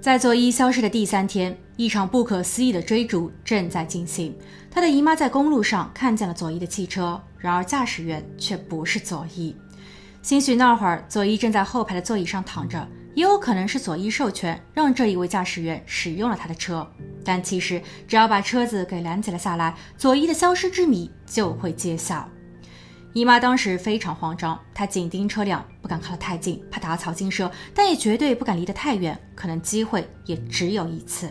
在佐伊消失的第三天，一场不可思议的追逐正在进行。她的姨妈在公路上看见了佐伊的汽车，然而驾驶员却不是佐伊。兴许那会儿佐伊正在后排的座椅上躺着，也有可能是佐伊授权让这一位驾驶员使用了他的车。但其实，只要把车子给拦截了下来，佐伊的消失之谜就会揭晓。姨妈当时非常慌张，她紧盯车辆，不敢靠得太近，怕打草惊蛇，但也绝对不敢离得太远，可能机会也只有一次。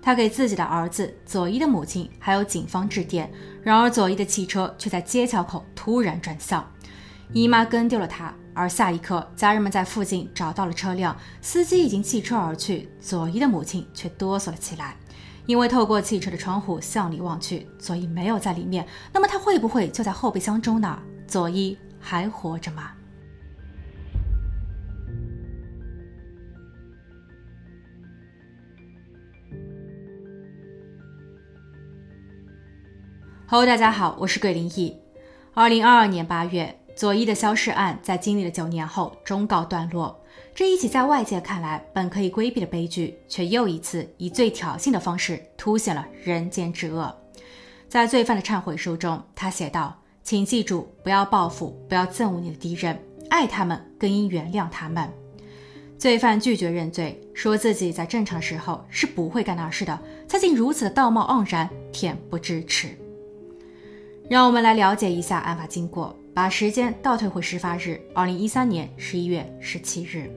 她给自己的儿子、佐伊的母亲还有警方致电，然而佐伊的汽车却在街桥口突然转向，姨妈跟丢了他，而下一刻，家人们在附近找到了车辆，司机已经弃车而去，佐伊的母亲却哆嗦了起来。因为透过汽车的窗户向里望去，佐伊没有在里面。那么他会不会就在后备箱中呢？佐伊还活着吗？Hello，大家好，我是桂林逸。二零二二年八月，佐伊的消失案在经历了九年后终告段落。这一起在外界看来本可以规避的悲剧，却又一次以最挑衅的方式凸显了人间之恶。在罪犯的忏悔书中，他写道：“请记住，不要报复，不要憎恶你的敌人，爱他们更应原谅他们。”罪犯拒绝认罪，说自己在正常时候是不会干那事的，他竟如此的道貌岸然，恬不知耻。让我们来了解一下案发经过，把时间倒退回事发日，二零一三年十一月十七日。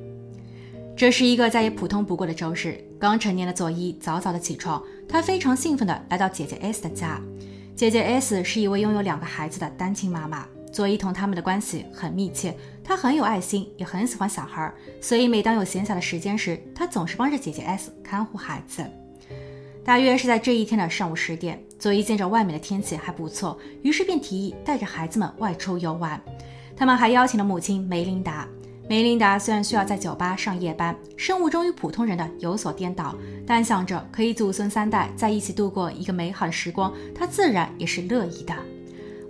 这是一个再也普通不过的周日。刚成年的佐伊早早的起床，她非常兴奋的来到姐姐 S 的家。姐姐 S 是一位拥有两个孩子的单亲妈妈，佐伊同他们的关系很密切。她很有爱心，也很喜欢小孩，所以每当有闲暇的时间时，她总是帮着姐姐 S 看护孩子。大约是在这一天的上午十点，佐伊见着外面的天气还不错，于是便提议带着孩子们外出游玩。他们还邀请了母亲梅琳达。梅琳达虽然需要在酒吧上夜班，生物钟与普通人的有所颠倒，但想着可以祖孙三代在一起度过一个美好的时光，她自然也是乐意的。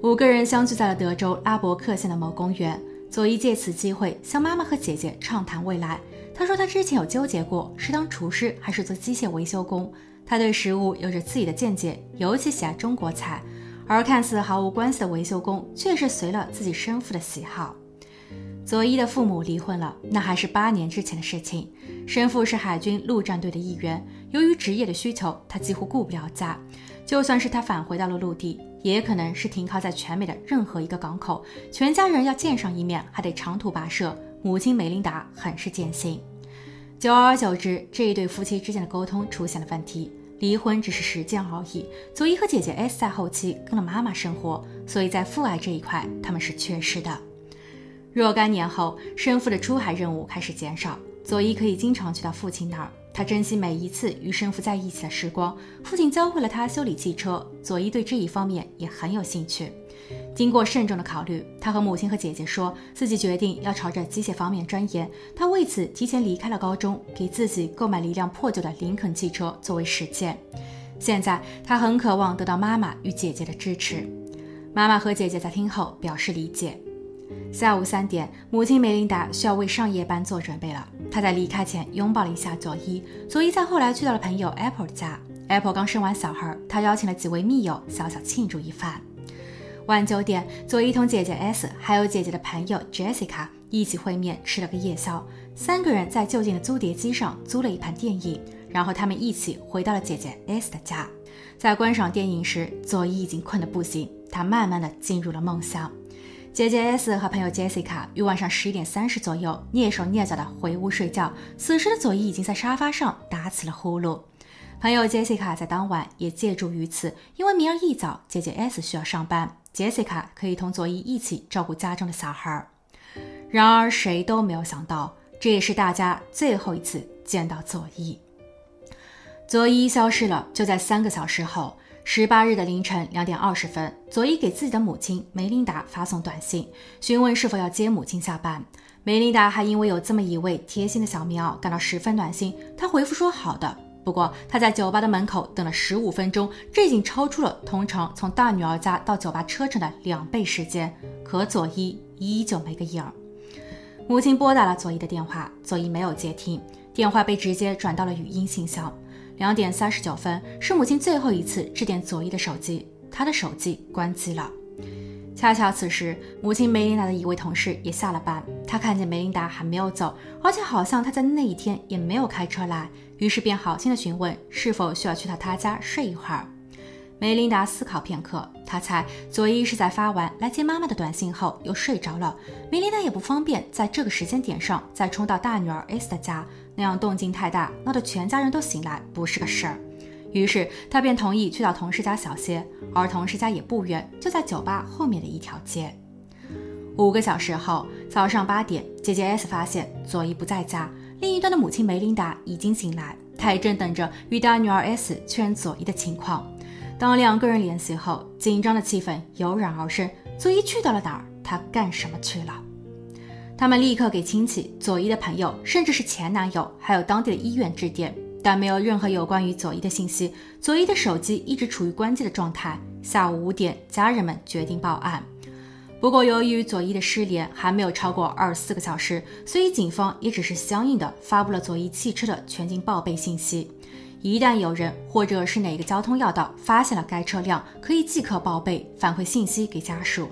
五个人相聚在了德州拉伯克县的某公园，佐伊借此机会向妈妈和姐姐畅谈未来。她说她之前有纠结过是当厨师还是做机械维修工，他对食物有着自己的见解，尤其喜爱中国菜，而看似毫无关系的维修工却是随了自己生父的喜好。佐伊的父母离婚了，那还是八年之前的事情。生父是海军陆战队的一员，由于职业的需求，他几乎顾不了家。就算是他返回到了陆地，也可能是停靠在全美的任何一个港口。全家人要见上一面，还得长途跋涉。母亲梅琳达很是艰辛。久而久之，这一对夫妻之间的沟通出现了问题。离婚只是时间而已。佐伊和姐姐 S 在后期跟了妈妈生活，所以在父爱这一块，他们是缺失的。若干年后，生父的出海任务开始减少，佐伊可以经常去到父亲那儿。他珍惜每一次与生父在一起的时光。父亲教会了他修理汽车，佐伊对这一方面也很有兴趣。经过慎重的考虑，他和母亲和姐姐说自己决定要朝着机械方面钻研。他为此提前离开了高中，给自己购买了一辆破旧的林肯汽车作为实践。现在他很渴望得到妈妈与姐姐的支持。妈妈和姐姐在听后表示理解。下午三点，母亲梅琳达需要为上夜班做准备了。她在离开前拥抱了一下佐伊。佐伊在后来去到了朋友 Apple 的家。Apple 刚生完小孩，他邀请了几位密友小小庆祝一番。晚九点，佐伊同姐姐 S 还有姐姐的朋友 Jessica 一起会面，吃了个夜宵。三个人在就近的租碟机上租了一盘电影，然后他们一起回到了姐姐 S 的家。在观赏电影时，佐伊已经困得不行，她慢慢的进入了梦乡。姐姐 S 和朋友 Jessica 于晚上十一点三十左右蹑手蹑脚的回屋睡觉。此时的佐伊已经在沙发上打起了呼噜。朋友 Jessica 在当晚也借助于此，因为明儿一早姐姐 S 需要上班，Jessica 可以同佐伊一起照顾家中的小孩。然而谁都没有想到，这也是大家最后一次见到佐伊。佐伊消失了，就在三个小时后。十八日的凌晨两点二十分，佐伊给自己的母亲梅琳达发送短信，询问是否要接母亲下班。梅琳达还因为有这么一位贴心的小棉袄感到十分暖心，她回复说好的。不过他在酒吧的门口等了十五分钟，这已经超出了通常从大女儿家到酒吧车程的两倍时间，可佐伊依旧没个影儿。母亲拨打了佐伊的电话，佐伊没有接听。电话被直接转到了语音信箱。两点三十九分是母亲最后一次致电佐伊的手机，她的手机关机了。恰巧此时，母亲梅琳达的一位同事也下了班，他看见梅琳达还没有走，而且好像她在那一天也没有开车来，于是便好心的询问是否需要去到他家睡一会儿。梅琳达思考片刻，她猜佐伊是在发完来接妈妈的短信后又睡着了。梅琳达也不方便在这个时间点上再冲到大女儿 S 的家，那样动静太大，闹得全家人都醒来不是个事儿。于是他便同意去到同事家小歇，而同事家也不远，就在酒吧后面的一条街。五个小时后，早上八点，姐姐 S 发现佐伊不在家，另一端的母亲梅琳达已经醒来，她也正等着与大女儿 S 确认佐伊的情况。当两个人联系后，紧张的气氛油然而生。佐伊去到了哪儿？她干什么去了？他们立刻给亲戚、佐伊的朋友，甚至是前男友，还有当地的医院致电。但没有任何有关于佐伊的信息，佐伊的手机一直处于关机的状态。下午五点，家人们决定报案。不过，由于佐伊的失联还没有超过二十四个小时，所以警方也只是相应的发布了佐伊汽车的全景报备信息。一旦有人或者是哪个交通要道发现了该车辆，可以即刻报备反馈信息给家属。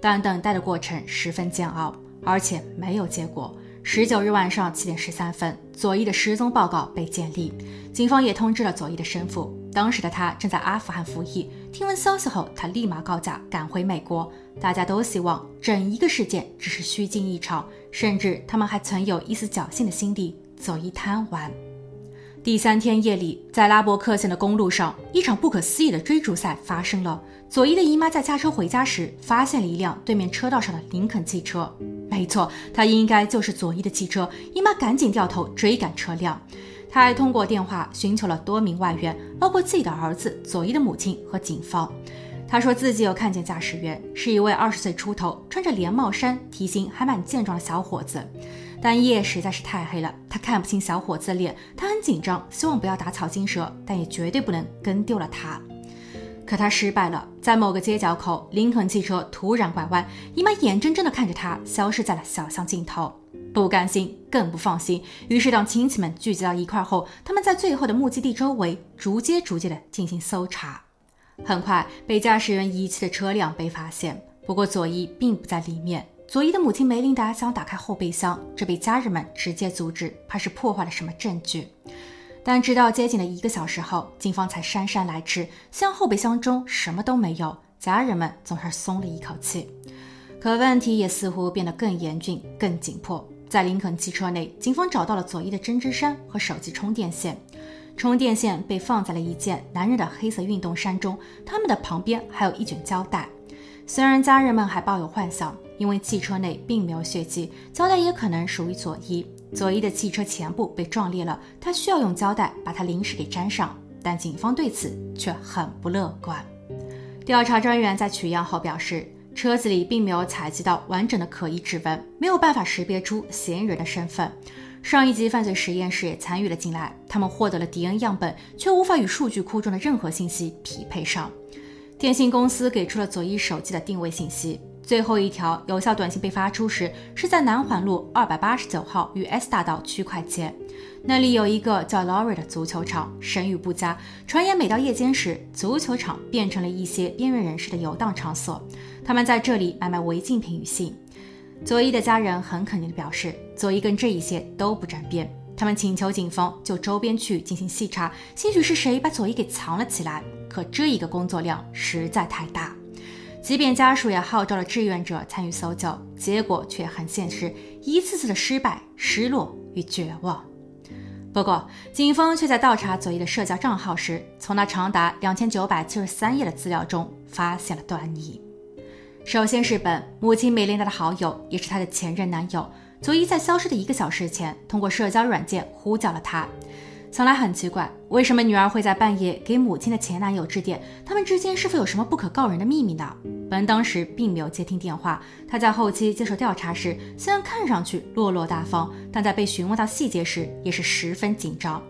但等待的过程十分煎熬，而且没有结果。十九日晚上七点十三分，佐伊的失踪报告被建立，警方也通知了佐伊的生父。当时的他正在阿富汗服役，听闻消息后，他立马告假赶回美国。大家都希望整一个事件只是虚惊一场，甚至他们还存有一丝侥幸的心理，佐伊贪玩。第三天夜里，在拉伯克县的公路上，一场不可思议的追逐赛发生了。佐伊的姨妈在驾车回家时，发现了一辆对面车道上的林肯汽车。没错，他应该就是佐伊的汽车。姨妈赶紧掉头追赶车辆，他还通过电话寻求了多名外援，包括自己的儿子、佐伊的母亲和警方。他说自己有看见驾驶员是一位二十岁出头、穿着连帽衫、体型还蛮健壮的小伙子，但夜实在是太黑了，他看不清小伙子的脸。他很紧张，希望不要打草惊蛇，但也绝对不能跟丢了他。可他失败了，在某个街角口，林肯汽车突然拐弯，姨妈眼睁睁地看着他消失在了小巷尽头，不甘心，更不放心。于是，当亲戚们聚集到一块后，他们在最后的目的地周围逐街逐街地进行搜查。很快，被驾驶员遗弃的车辆被发现，不过佐伊并不在里面。佐伊的母亲梅琳达想打开后备箱，这被家人们直接阻止，怕是破坏了什么证据。但直到接近了一个小时后，警方才姗姗来迟，向后备箱中什么都没有，家人们总算松了一口气。可问题也似乎变得更严峻、更紧迫。在林肯汽车内，警方找到了佐伊的针织衫和手机充电线，充电线被放在了一件男人的黑色运动衫中，他们的旁边还有一卷胶带。虽然家人们还抱有幻想，因为汽车内并没有血迹，胶带也可能属于佐伊。佐伊的汽车前部被撞裂了，他需要用胶带把它临时给粘上，但警方对此却很不乐观。调查专员在取样后表示，车子里并没有采集到完整的可疑指纹，没有办法识别出嫌疑人的身份。上一级犯罪实验室也参与了进来，他们获得了 dn 样本，却无法与数据库中的任何信息匹配上。电信公司给出了佐伊手机的定位信息。最后一条有效短信被发出时，是在南环路二百八十九号与 S 大道区块街，那里有一个叫 Laurie 的足球场，声誉不佳。传言每到夜间时，足球场变成了一些边缘人士的游荡场所，他们在这里买卖违禁品与性。佐伊的家人很肯定地表示，佐伊跟这一些都不沾边。他们请求警方就周边区进行细查，兴许是谁把佐伊给藏了起来。可这一个工作量实在太大。即便家属也号召了志愿者参与搜救，结果却很现实，一次次的失败、失落与绝望。不过，警方却在倒查佐伊的社交账号时，从那长达两千九百七十三页的资料中发现了端倪。首先是本母亲梅琳达的好友，也是她的前任男友佐伊，在消失的一个小时前，通过社交软件呼叫了她。想来很奇怪，为什么女儿会在半夜给母亲的前男友致电？他们之间是否有什么不可告人的秘密呢？本当时并没有接听电话。他在后期接受调查时，虽然看上去落落大方，但在被询问到细节时，也是十分紧张。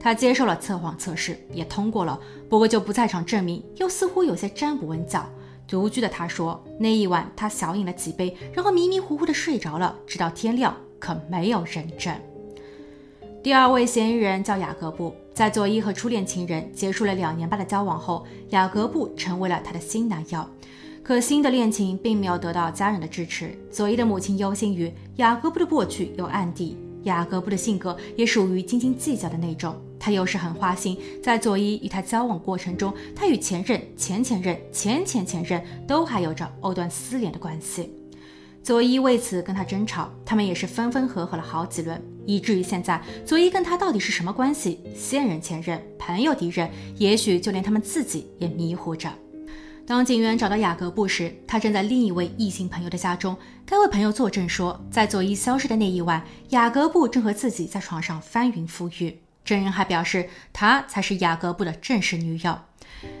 他接受了测谎测试，也通过了，不过就不在场证明又似乎有些站不稳脚。独居的他说，那一晚他小饮了几杯，然后迷迷糊糊的睡着了，直到天亮，可没有人证。第二位嫌疑人叫雅各布，在佐伊和初恋情人结束了两年半的交往后，雅各布成为了他的新男友。可新的恋情并没有得到家人的支持，佐伊的母亲忧心于雅各布的过去有案底，雅各布的性格也属于斤斤计较的那种。他又是很花心，在佐伊与他交往过程中，他与前任、前前任、前前前任都还有着藕断丝连的关系。佐伊为此跟他争吵，他们也是分分合合了好几轮，以至于现在佐伊跟他到底是什么关系？现任、前任、朋友、敌人，也许就连他们自己也迷糊着。当警员找到雅各布时，他正在另一位异性朋友的家中。该位朋友作证说，在佐伊消失的那一晚，雅各布正和自己在床上翻云覆雨。证人还表示，他才是雅各布的正式女友。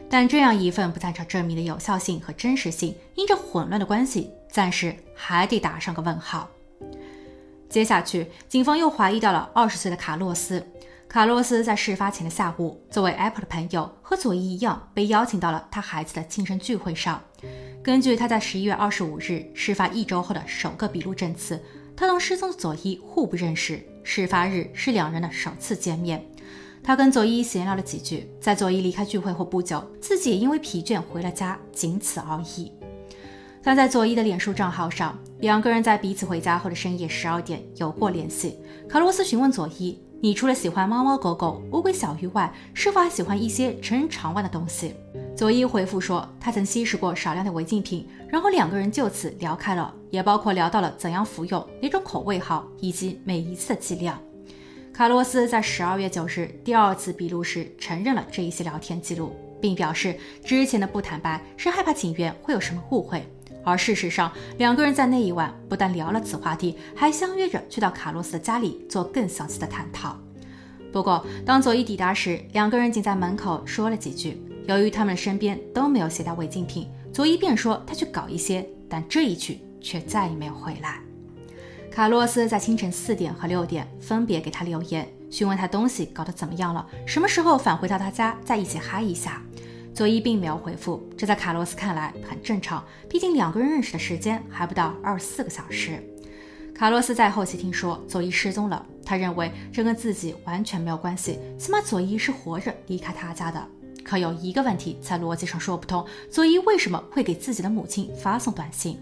但这样一份不在场证明的有效性和真实性，因着混乱的关系，暂时还得打上个问号。接下去，警方又怀疑到了二十岁的卡洛斯。卡洛斯在事发前的下午，作为 Apple 的朋友，和佐伊一样被邀请到了他孩子的庆生聚会上。根据他在十一月二十五日事发一周后的首个笔录证词，他同失踪的佐伊互不认识，事发日是两人的首次见面。他跟佐伊闲聊了几句，在佐伊离开聚会后不久，自己也因为疲倦回了家，仅此而已。但在佐伊的脸书账号上，两个人在彼此回家后的深夜十二点有过联系。卡洛斯询问佐伊。你除了喜欢猫猫狗狗、乌龟小鱼外，是否还喜欢一些成人常玩的东西？佐伊回复说，他曾吸食过少量的违禁品，然后两个人就此聊开了，也包括聊到了怎样服用、哪种口味好，以及每一次的剂量。卡洛斯在十二月九日第二次笔录时承认了这一些聊天记录，并表示之前的不坦白是害怕警员会有什么误会。而事实上，两个人在那一晚不但聊了此话题，还相约着去到卡洛斯的家里做更详细的探讨。不过，当佐伊抵达时，两个人仅在门口说了几句。由于他们身边都没有携带违禁品，佐伊便说他去搞一些，但这一去却再也没有回来。卡洛斯在清晨四点和六点分别给他留言，询问他东西搞得怎么样了，什么时候返回到他家再一起嗨一下。佐伊并没有回复，这在卡洛斯看来很正常，毕竟两个人认识的时间还不到二十四个小时。卡洛斯在后期听说佐伊失踪了，他认为这跟自己完全没有关系，起码佐伊是活着离开他家的。可有一个问题在逻辑上说不通：佐伊为什么会给自己的母亲发送短信？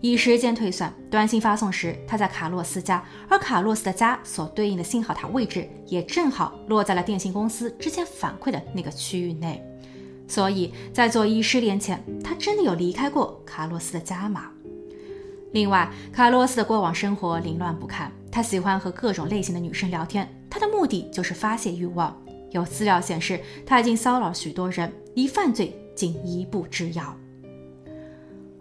以时间推算，短信发送时他在卡洛斯家，而卡洛斯的家所对应的信号塔位置也正好落在了电信公司之前反馈的那个区域内。所以在佐伊失联前，他真的有离开过卡洛斯的家吗？另外，卡洛斯的过往生活凌乱不堪，他喜欢和各种类型的女生聊天，他的目的就是发泄欲望。有资料显示，他已经骚扰许多人，离犯罪仅一步之遥。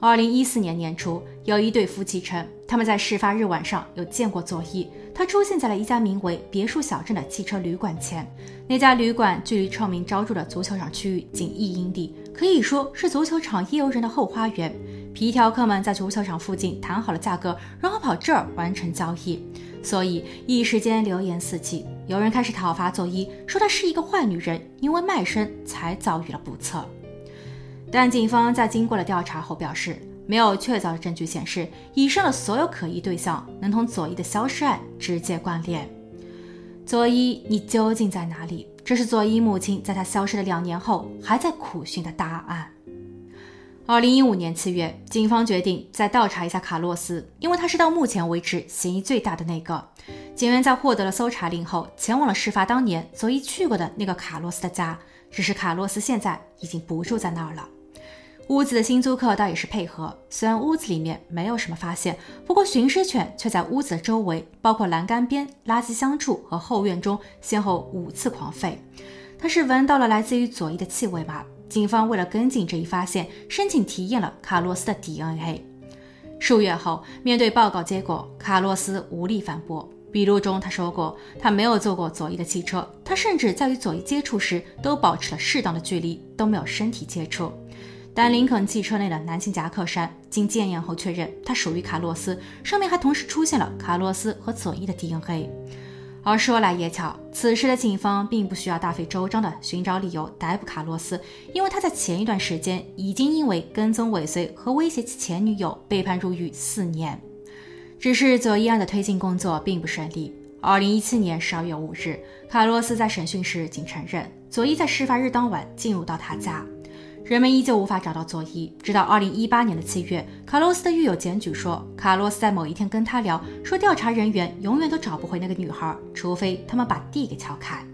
二零一四年年初，有一对夫妻称，他们在事发日晚上有见过佐伊。他出现在了一家名为“别墅小镇”的汽车旅馆前。那家旅馆距离臭名昭著的足球场区域仅一英里，可以说是足球场夜游人的后花园。皮条客们在足球场附近谈好了价格，然后跑这儿完成交易。所以一时间流言四起，有人开始讨伐佐伊，说她是一个坏女人，因为卖身才遭遇了不测。但警方在经过了调查后表示，没有确凿的证据显示以上的所有可疑对象能同佐伊的消失案直接关联。佐伊，你究竟在哪里？这是佐伊母亲在她消失的两年后还在苦寻的答案。二零一五年七月，警方决定再调查一下卡洛斯，因为他是到目前为止嫌疑最大的那个。警员在获得了搜查令后，前往了事发当年佐伊去过的那个卡洛斯的家，只是卡洛斯现在已经不住在那儿了。屋子的新租客倒也是配合，虽然屋子里面没有什么发现，不过寻尸犬却在屋子的周围，包括栏杆边、垃圾箱处和后院中，先后五次狂吠。他是闻到了来自于佐伊的气味吗？警方为了跟进这一发现，申请体验了卡洛斯的 DNA。数月后，面对报告结果，卡洛斯无力反驳。笔录中他说过，他没有坐过佐伊的汽车，他甚至在与佐伊接触时都保持了适当的距离，都没有身体接触。但林肯汽车内的男性夹克衫经检验后确认，它属于卡洛斯，上面还同时出现了卡洛斯和佐伊的 DNA。而说来也巧，此时的警方并不需要大费周章的寻找理由逮捕卡洛斯，因为他在前一段时间已经因为跟踪尾随和威胁其前女友被判入狱四年。只是佐伊案的推进工作并不顺利。二零一七年十二月五日，卡洛斯在审讯时仅承认佐伊在事发日当晚进入到他家。人们依旧无法找到佐伊，直到二零一八年的七月，卡洛斯的狱友检举说，卡洛斯在某一天跟他聊，说调查人员永远都找不回那个女孩，除非他们把地给撬开。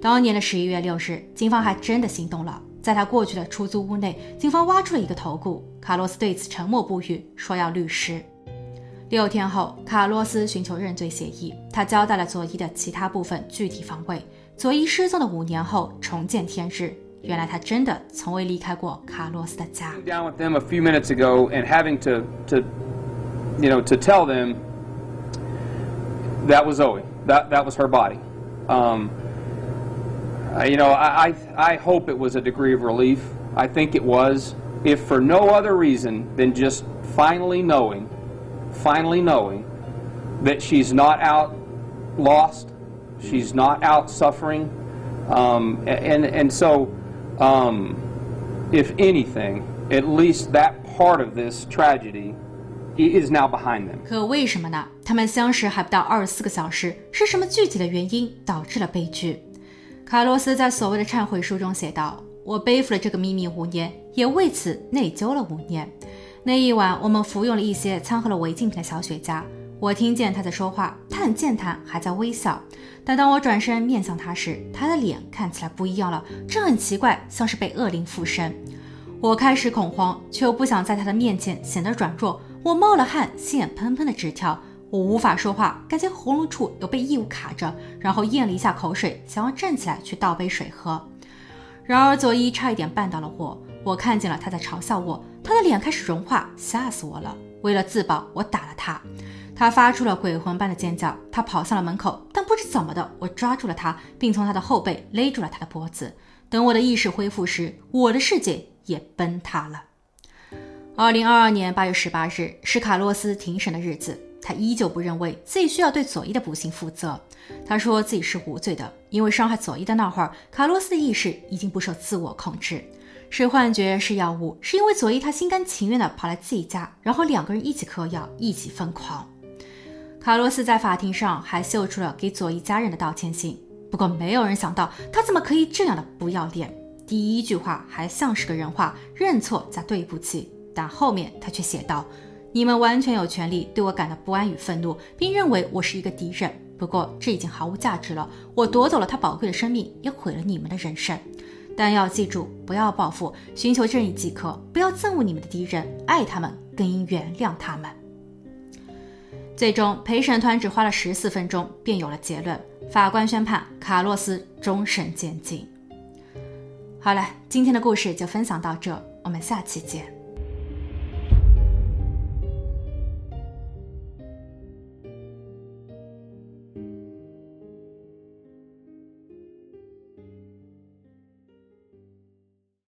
当年的十一月六日，警方还真的行动了。在他过去的出租屋内，警方挖出了一个头骨。卡洛斯对此沉默不语，说要律师。六天后，卡洛斯寻求认罪协议，他交代了佐伊的其他部分具体方位。佐伊失踪的五年后重见天日，原来他真的从未离开过卡洛斯的家。Down with them a few minutes ago and having to to you know to tell them that was Zoe, that that was her body. Um. Uh, you know, I, I, I hope it was a degree of relief. I think it was, if for no other reason than just finally knowing, finally knowing that she's not out lost, she's not out suffering, um, and and so, um, if anything, at least that part of this tragedy is now behind them. 可为什么呢？他们相识还不到二十四个小时，是什么具体的原因导致了悲剧？卡洛斯在所谓的忏悔书中写道：“我背负了这个秘密五年，也为此内疚了五年。那一晚，我们服用了一些掺和了违禁品的小雪茄。我听见他在说话，他很健谈，还在微笑。但当我转身面向他时，他的脸看起来不一样了，这很奇怪，像是被恶灵附身。我开始恐慌，却又不想在他的面前显得软弱。我冒了汗，心眼砰砰的直跳。”我无法说话，感觉喉咙处有被异物卡着，然后咽了一下口水，想要站起来去倒杯水喝。然而佐伊差一点绊倒了我，我看见了他在嘲笑我，他的脸开始融化，吓死我了。为了自保，我打了他，他发出了鬼魂般的尖叫，他跑向了门口，但不知怎么的，我抓住了他，并从他的后背勒住了他的脖子。等我的意识恢复时，我的世界也崩塌了。二零二二年八月十八日是卡洛斯庭审的日子。他依旧不认为自己需要对佐伊的不幸负责。他说自己是无罪的，因为伤害佐伊的那会儿，卡洛斯的意识已经不受自我控制，是幻觉，是药物，是因为佐伊他心甘情愿地跑来自己家，然后两个人一起嗑药，一起疯狂。卡洛斯在法庭上还秀出了给佐伊家人的道歉信，不过没有人想到他怎么可以这样的不要脸。第一句话还像是个人话，认错加对不起，但后面他却写道。你们完全有权利对我感到不安与愤怒，并认为我是一个敌人。不过这已经毫无价值了。我夺走了他宝贵的生命，也毁了你们的人生。但要记住，不要报复，寻求正义即可。不要憎恶你们的敌人，爱他们，更应原谅他们。最终，陪审团只花了十四分钟便有了结论。法官宣判卡洛斯终身监禁。好了，今天的故事就分享到这，我们下期见。